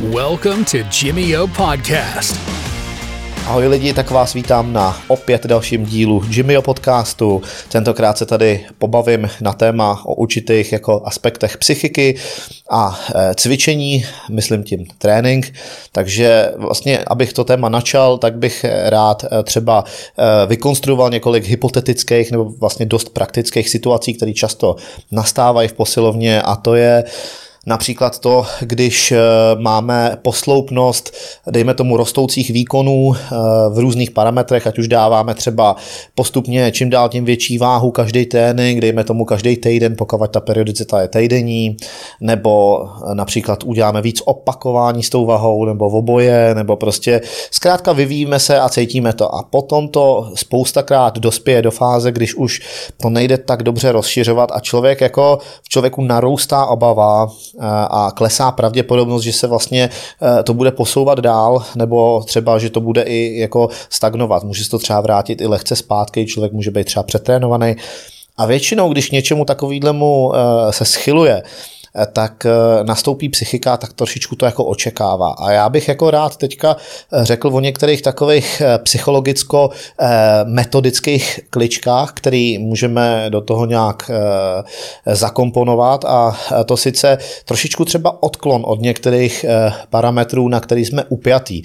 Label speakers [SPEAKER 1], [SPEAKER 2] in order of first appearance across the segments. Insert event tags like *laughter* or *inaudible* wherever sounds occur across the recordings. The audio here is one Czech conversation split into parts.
[SPEAKER 1] Welcome to Jimmy O Podcast.
[SPEAKER 2] Ahoj lidi, tak vás vítám na opět dalším dílu Jimmyho podcastu. Tentokrát se tady pobavím na téma o určitých jako aspektech psychiky a e, cvičení, myslím tím trénink. Takže vlastně, abych to téma načal, tak bych rád e, třeba e, vykonstruoval několik hypotetických nebo vlastně dost praktických situací, které často nastávají v posilovně a to je Například to, když eh, máme posloupnost, dejme tomu rostoucích výkonů eh, v různých parametrech, ať už dáváme třeba postupně čím dál tím větší váhu každý trénink, dejme tomu každý týden, pokud ta periodicita je týdenní, nebo eh, například uděláme víc opakování s tou vahou, nebo v oboje, nebo prostě zkrátka vyvíjíme se a cítíme to. A potom to spoustakrát dospěje do fáze, když už to nejde tak dobře rozšiřovat a člověk jako v člověku narůstá obava, a klesá pravděpodobnost, že se vlastně eh, to bude posouvat dál, nebo třeba, že to bude i jako stagnovat. Může se to třeba vrátit i lehce zpátky, člověk může být třeba přetrénovaný. A většinou, když něčemu takovýhlemu eh, se schyluje, tak eh, nastoupí psychika, tak trošičku to jako očekává. A já bych jako rád teďka eh, řekl o některých takových psychologicko-metodických kličkách, který můžeme do toho nějak zakomponovat a to sice trošičku třeba odklon od některých parametrů, na který jsme upjatý.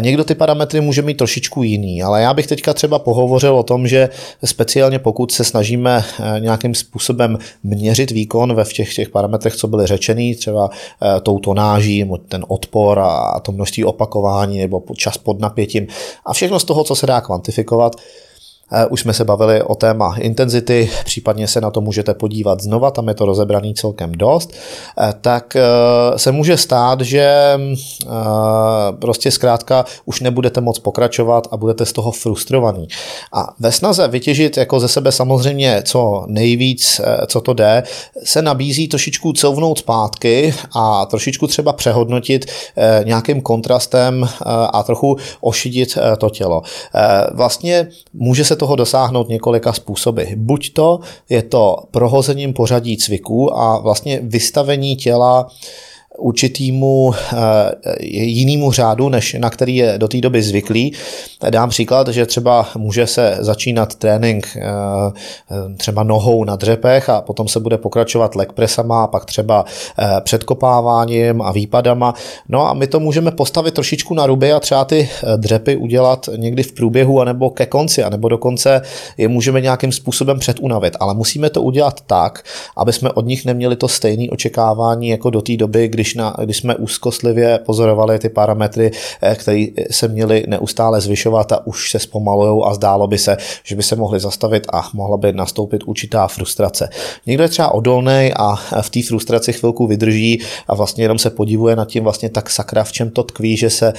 [SPEAKER 2] Někdo ty parametry může mít trošičku jiný, ale já bych teďka třeba pohovořil o tom, že speciálně pokud se snažíme nějakým způsobem měřit výkon ve těch, těch parametrech, byly řečený, třeba eh, tou tonáží, ten odpor a to množství opakování nebo čas pod napětím. A všechno z toho, co se dá kvantifikovat, už jsme se bavili o téma intenzity, případně se na to můžete podívat znova, tam je to rozebraný celkem dost. Eh, tak eh, se může stát, že prostě zkrátka už nebudete moc pokračovat a budete z toho frustrovaný. A ve snaze vytěžit jako ze sebe samozřejmě co nejvíc, co to jde, se nabízí trošičku couvnout zpátky a trošičku třeba přehodnotit nějakým kontrastem a trochu ošidit to tělo. Vlastně může se to toho dosáhnout několika způsoby. Buď to je to prohozením pořadí cviků a vlastně vystavení těla určitýmu eh, jinému řádu, než na který je do té doby zvyklý. Dám příklad, že třeba může se začínat trénink eh, třeba nohou na dřepech a potom se bude pokračovat leg presama a pak třeba eh, předkopáváním a výpadama. No a my to můžeme postavit trošičku na ruby a třeba ty dřepy udělat někdy v průběhu anebo ke konci, anebo dokonce je můžeme nějakým způsobem předunavit, ale musíme to udělat tak, aby jsme od nich neměli to stejné očekávání jako do té doby, kdy když, na, když jsme úzkostlivě pozorovali ty parametry, eh, které se měly neustále zvyšovat a už se zpomalují a zdálo by se, že by se mohly zastavit a mohla by nastoupit určitá frustrace. Někdo je třeba odolný a v té frustraci chvilku vydrží a vlastně jenom se podivuje nad tím vlastně tak sakra, v čem to tkví, že se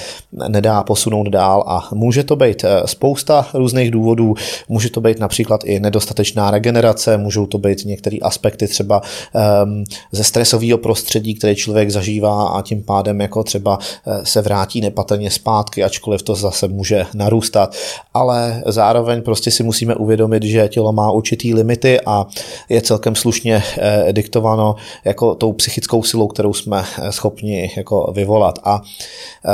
[SPEAKER 2] nedá posunout dál a může to být eh, spousta různých důvodů, může to být například i nedostatečná regenerace, můžou to být některé aspekty třeba um, ze stresového prostředí, které člověk zažívá a tím pádem jako třeba eh, se vrátí nepatrně zpátky, ačkoliv to zase může narůstat, ale zároveň prostě si musíme uvědomit, že tělo má určitý limity a je celkem slušně eh, diktováno jako tou psychickou silou, kterou jsme eh, schopni jako vyvolat. A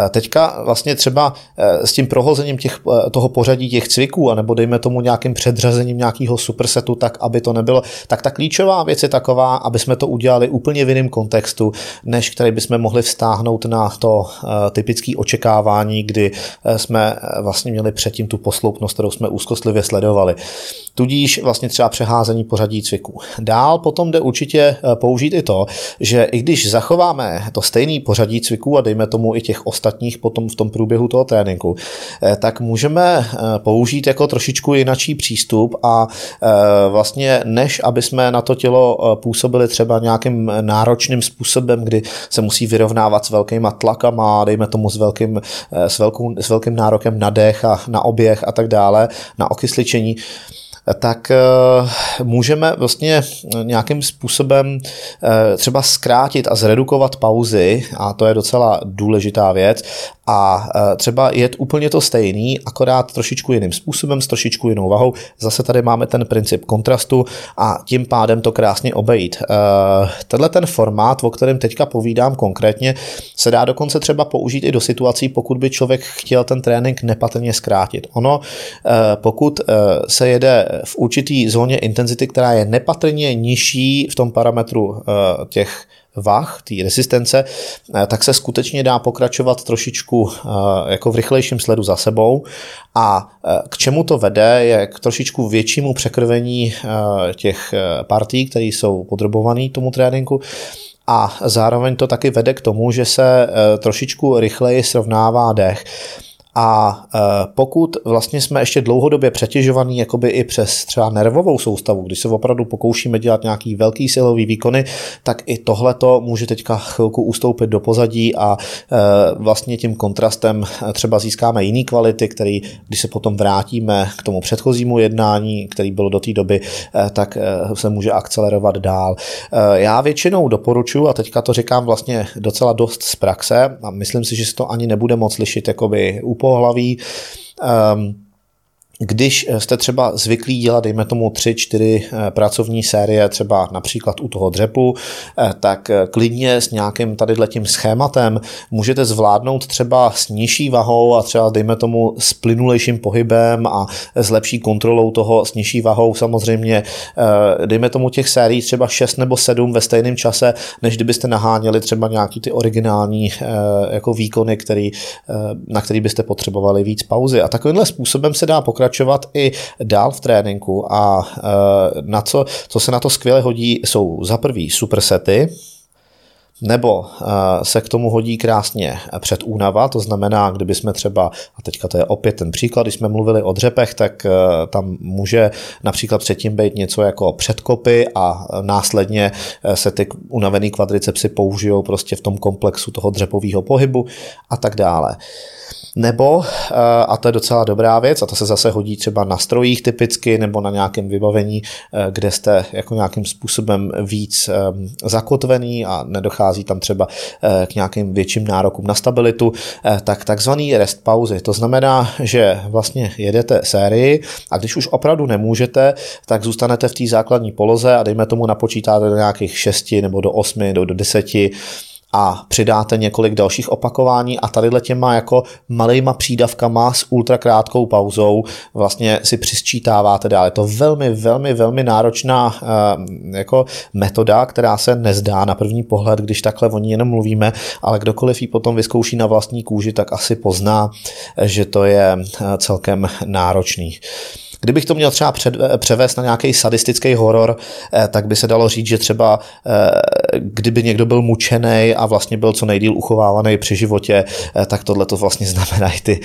[SPEAKER 2] teďka vlastně třeba s tím prohozením těch, toho pořadí těch cviků, anebo dejme tomu nějakým předřazením nějakého supersetu, tak aby to nebylo, tak ta klíčová věc je taková, aby jsme to udělali úplně v jiném kontextu, než který bychom mohli vztáhnout na to eh, typické očekávání, kdy eh, jsme eh, vlastně měli předtím tu posloupnost, kterou jsme úzkostlivě sledovali. Tudíž vlastně třeba přeházení pořadí cviků. Dál potom jde určitě použít i to, že i když zachováme to stejný pořadí cviků a dejme tomu i těch ostatních potom v tom průběhu toho tréninku, tak můžeme použít jako trošičku jinačí přístup a vlastně než aby jsme na to tělo působili třeba nějakým náročným způsobem, kdy se musí vyrovnávat s velkýma tlakama, dejme tomu s velkým, s velkou, s velkým nárokem na dech a na oběh a tak dále, na okysličení, tak můžeme vlastně nějakým způsobem třeba zkrátit a zredukovat pauzy, a to je docela důležitá věc, a třeba je úplně to stejný, akorát trošičku jiným způsobem, s trošičku jinou vahou. Zase tady máme ten princip kontrastu a tím pádem to krásně obejít. Tenhle ten formát, o kterém teďka povídám konkrétně, se dá dokonce třeba použít i do situací, pokud by člověk chtěl ten trénink nepatrně zkrátit. Ono, pokud se jede v určitý zóně intenzity, která je nepatrně nižší v tom parametru těch vah, té resistence, eh, tak se skutečně dá pokračovat trošičku eh, jako v rychlejším sledu za sebou a eh, k čemu to vede je k trošičku většímu překrvení těch partí, které jsou podrobované tomu tréninku a zároveň to taky vede k tomu, že se trošičku rychleji srovnává dech. A e, pokud vlastně jsme ještě dlouhodobě přetěžovaní jakoby i přes třeba nervovou soustavu, když se opravdu pokoušíme dělat nějaký velký silový výkony, tak i tohle to může teďka chvilku ustoupit do pozadí a e, vlastně tím kontrastem třeba získáme jiný kvality, který, když se potom vrátíme k tomu předchozímu jednání, který bylo do té doby, e, tak se může akcelerovat dál. Já většinou doporučuji, a teďka to říkám vlastně docela dost z praxe, a myslím si, že se to ani nebude moc lišit jakoby pohlaví. Um, když jste třeba zvyklí dělat, dejme tomu, tři, čtyři eh, pracovní série, třeba například u toho dřepu, eh, tak eh, klidně s nějakým tady tím schématem můžete zvládnout třeba s nižší vahou a třeba, dejme tomu, s plynulejším pohybem a s lepší kontrolou toho s nižší vahou. Samozřejmě, dejme tomu těch sérií třeba 6 nebo 7 ve stejném čase, než kdybyste naháněli třeba nějaký ty originální jako výkony, který, na který byste potřebovali víc pauzy. A takovýmhle způsobem se dá pokračovat pokračovat i dál v tréninku a e, na co, co se na to skvěle hodí, jsou za prvý supersety, nebo e, se k tomu hodí krásně předúnava, to znamená, kdyby jsme třeba, a teďka to je opět ten příklad, když jsme mluvili o dřepech, tak e, tam může například předtím být něco jako předkopy a následně se ty unavený kvadricepsy použijou prostě v tom komplexu toho dřepového pohybu a tak dále. Nebo, eh, a to je docela dobrá věc, a to se zase hodí třeba na strojích typicky, nebo na nějakém vybavení, eh, kde jste jako nějakým způsobem víc eh, zakotvený a nedochází tam třeba k nějakým větším nárokům na stabilitu, tak takzvaný rest pauzy. To znamená, že vlastně jedete sérii a když už opravdu nemůžete, tak zůstanete v té základní poloze a dejme tomu napočítáte do nějakých 6 nebo do 8, do, do 10 a přidáte několik dalších opakování a tady těma jako malejma přídavkama s ultrakrátkou pauzou vlastně si přisčítáváte dál. Je to velmi, velmi, velmi náročná eh, jako metoda, která se nezdá na první pohled, když takhle o ní jenom mluvíme, ale kdokoliv ji potom vyzkouší na vlastní kůži, tak asi pozná, že to je eh, celkem náročný. Kdybych to měl třeba před, převést na nějaký sadistický horor, eh, tak by se dalo říct, že třeba eh, kdyby někdo byl mučený a vlastně byl co nejdíl uchovávaný při životě, eh, tak tohle to vlastně *laughs* znamenají ty,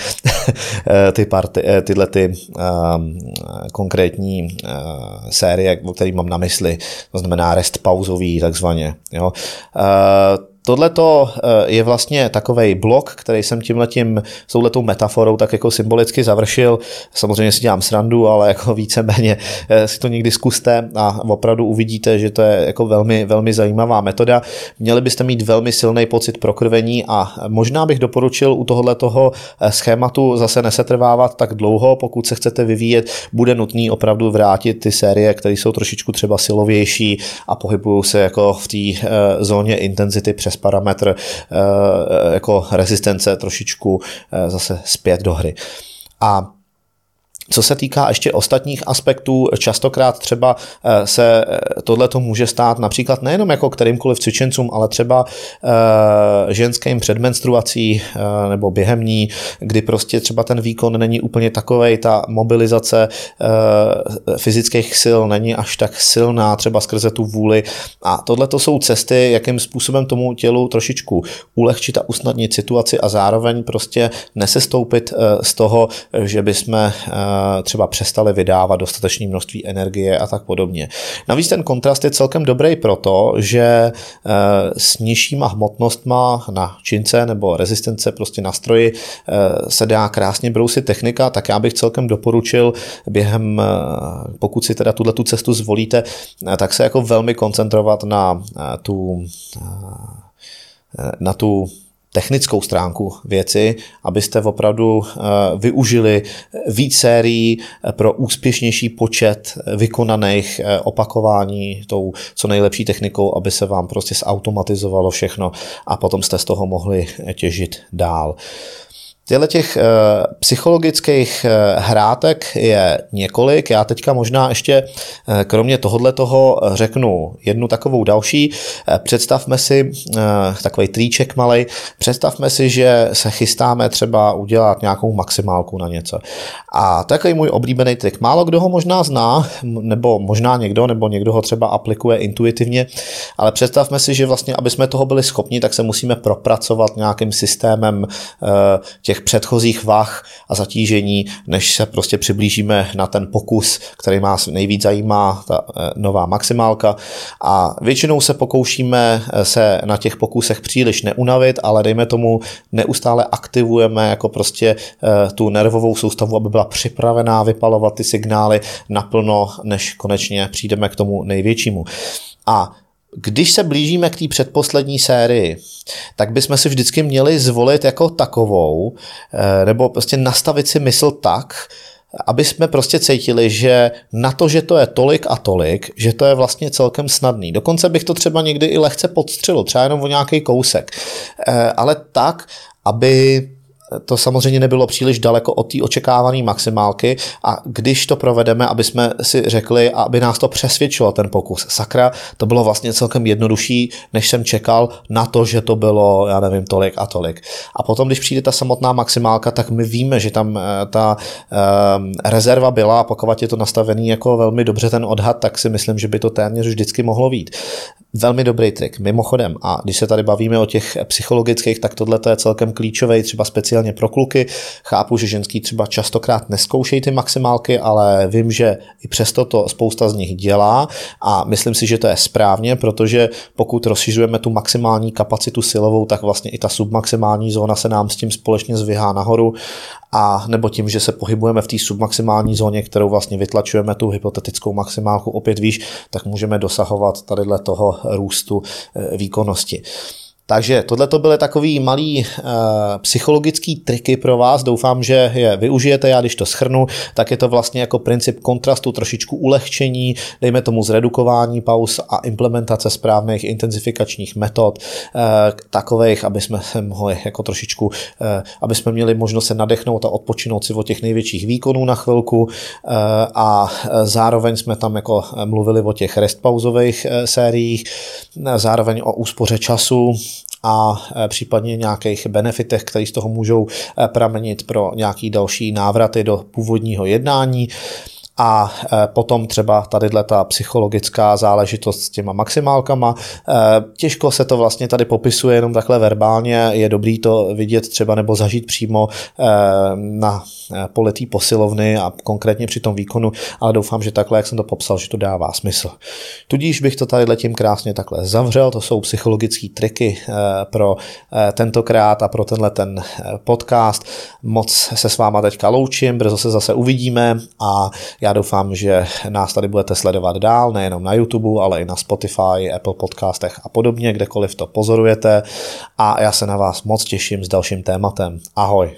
[SPEAKER 2] ty party, tyhle ty um, konkrétní série, které mám na mysli, to znamená rest pauzový takzvaně. Jo. Tohle eh, je vlastně takový blok, který jsem tímhletím, s touhletou metaforou tak jako symbolicky završil. Samozřejmě si dělám srandu, ale jako víceméně eh, si to někdy zkuste a opravdu uvidíte, že to je jako velmi, velmi zajímavá metoda. Měli byste mít velmi silný pocit prokrvení a možná bych doporučil u tohohle toho eh, schématu zase nesetrvávat tak dlouho, pokud se chcete vyvíjet, bude nutný opravdu vrátit ty série, které jsou trošičku třeba silovější a pohybují se jako v té zóně intenzity přes parametr eh, jako rezistence trošičku eh, zase zpět do hry. A co se týká ještě ostatních aspektů, častokrát třeba eh, se eh, tohle to může stát například nejenom jako kterýmkoliv cvičencům, ale třeba eh, ženským předmenstruací nebo během ní, kdy prostě třeba ten výkon není úplně takovej, ta mobilizace fyzických sil není až tak silná, třeba skrze tu vůli. A tohle to jsou cesty, jakým způsobem tomu tělu trošičku ulehčit a usnadnit situaci a zároveň prostě nesestoupit z toho, že bychom třeba přestali vydávat dostatečné množství energie a tak podobně. Navíc ten kontrast je celkem dobrý proto, že s nižšíma hmotnostma na čince nebo rezistence prostě na stroji se dá krásně brousit technika, tak já bych celkem doporučil během, pokud si teda tuhle tu cestu zvolíte, tak se jako velmi koncentrovat na tu na tu technickou stránku věci, abyste opravdu eh, využili víc sérií eh, pro úspěšnější počet vykonaných eh, opakování tou co nejlepší technikou, aby se vám prostě zautomatizovalo všechno a potom jste z toho mohli těžit dál. Těchto těch psychologických hrátek je několik. Já teďka možná ještě kromě tohohle toho řeknu jednu takovou další. Představme si takový tríček malý. Představme si, že se chystáme třeba udělat nějakou maximálku na něco. A takový můj oblíbený trik. Málo kdo ho možná zná, nebo možná někdo, nebo někdo ho třeba aplikuje intuitivně, ale představme si, že vlastně, aby jsme toho byli schopni, tak se musíme propracovat nějakým systémem těch těch předchozích vah a zatížení, než se prostě přiblížíme na ten pokus, který nás nejvíc zajímá, ta eh, nová maximálka. A většinou se pokoušíme eh, se na těch pokusech příliš neunavit, ale dejme tomu neustále aktivujeme jako prostě eh, tu nervovou soustavu, aby byla připravená vypalovat ty signály naplno, než konečně přijdeme k tomu největšímu. A když se blížíme k té předposlední sérii, tak bychom si vždycky měli zvolit jako takovou, eh, nebo prostě nastavit si mysl tak, aby jsme prostě cítili, že na to, že to je tolik a tolik, že to je vlastně celkem snadný. Dokonce bych to třeba někdy i lehce podstřelil, třeba jenom o nějaký kousek. Eh, ale tak, aby to samozřejmě nebylo příliš daleko od té očekávané maximálky a když to provedeme, aby jsme si řekli, aby nás to přesvědčilo ten pokus. Sakra, to bylo vlastně celkem jednodušší, než jsem čekal na to, že to bylo, já nevím, tolik a tolik. A potom, když přijde ta samotná maximálka, tak my víme, že tam eh, ta um, rezerva byla a pokud je to nastavený jako velmi dobře ten odhad, tak si myslím, že by to téměř vždycky mohlo být. Velmi dobrý trik, mimochodem. A když se tady bavíme o těch psychologických, tak tohle je celkem klíčový, třeba speciálně pro kluky. Chápu, že ženský třeba častokrát neskoušejí ty maximálky, ale vím, že i přesto to spousta z nich dělá a myslím si, že to je správně, protože pokud rozšiřujeme tu maximální kapacitu silovou, tak vlastně i ta submaximální zóna se nám s tím společně zvyhá nahoru a nebo tím, že se pohybujeme v té submaximální zóně, kterou vlastně vytlačujeme tu hypotetickou maximálku opět výš, tak můžeme dosahovat tady toho růstu eh, výkonnosti. Takže tohle to byly takový malý uh, psychologický triky pro vás. Doufám, že je využijete. Já když to schrnu, tak je to vlastně jako princip kontrastu, trošičku ulehčení, dejme tomu zredukování pauz a implementace správných intenzifikačních metod, uh, takových, aby jsme se mohli jako trošičku, uh, aby jsme měli možnost se nadechnout a odpočinout si od těch největších výkonů na chvilku uh, a zároveň jsme tam jako mluvili o těch rest pauzových uh, sériích, zároveň o úspoře času, a e, případně nějakých benefitech, které z toho můžou e, pramenit pro nějaký další návraty do původního jednání a e, potom třeba tady ta psychologická záležitost s těma maximálkama. E, těžko se to vlastně tady popisuje jenom takhle verbálně, je dobrý to vidět třeba nebo zažít přímo e, na poletý posilovny a konkrétně při tom výkonu, ale doufám, že takhle, jak jsem to popsal, že to dává smysl. Tudíž bych to tady letím krásně takhle zavřel, to jsou psychologické triky pro tentokrát a pro tenhle ten podcast. Moc se s váma teďka loučím, brzo se zase uvidíme a já doufám, že nás tady budete sledovat dál, nejenom na YouTube, ale i na Spotify, Apple podcastech a podobně, kdekoliv to pozorujete. A já se na vás moc těším s dalším tématem. Ahoj!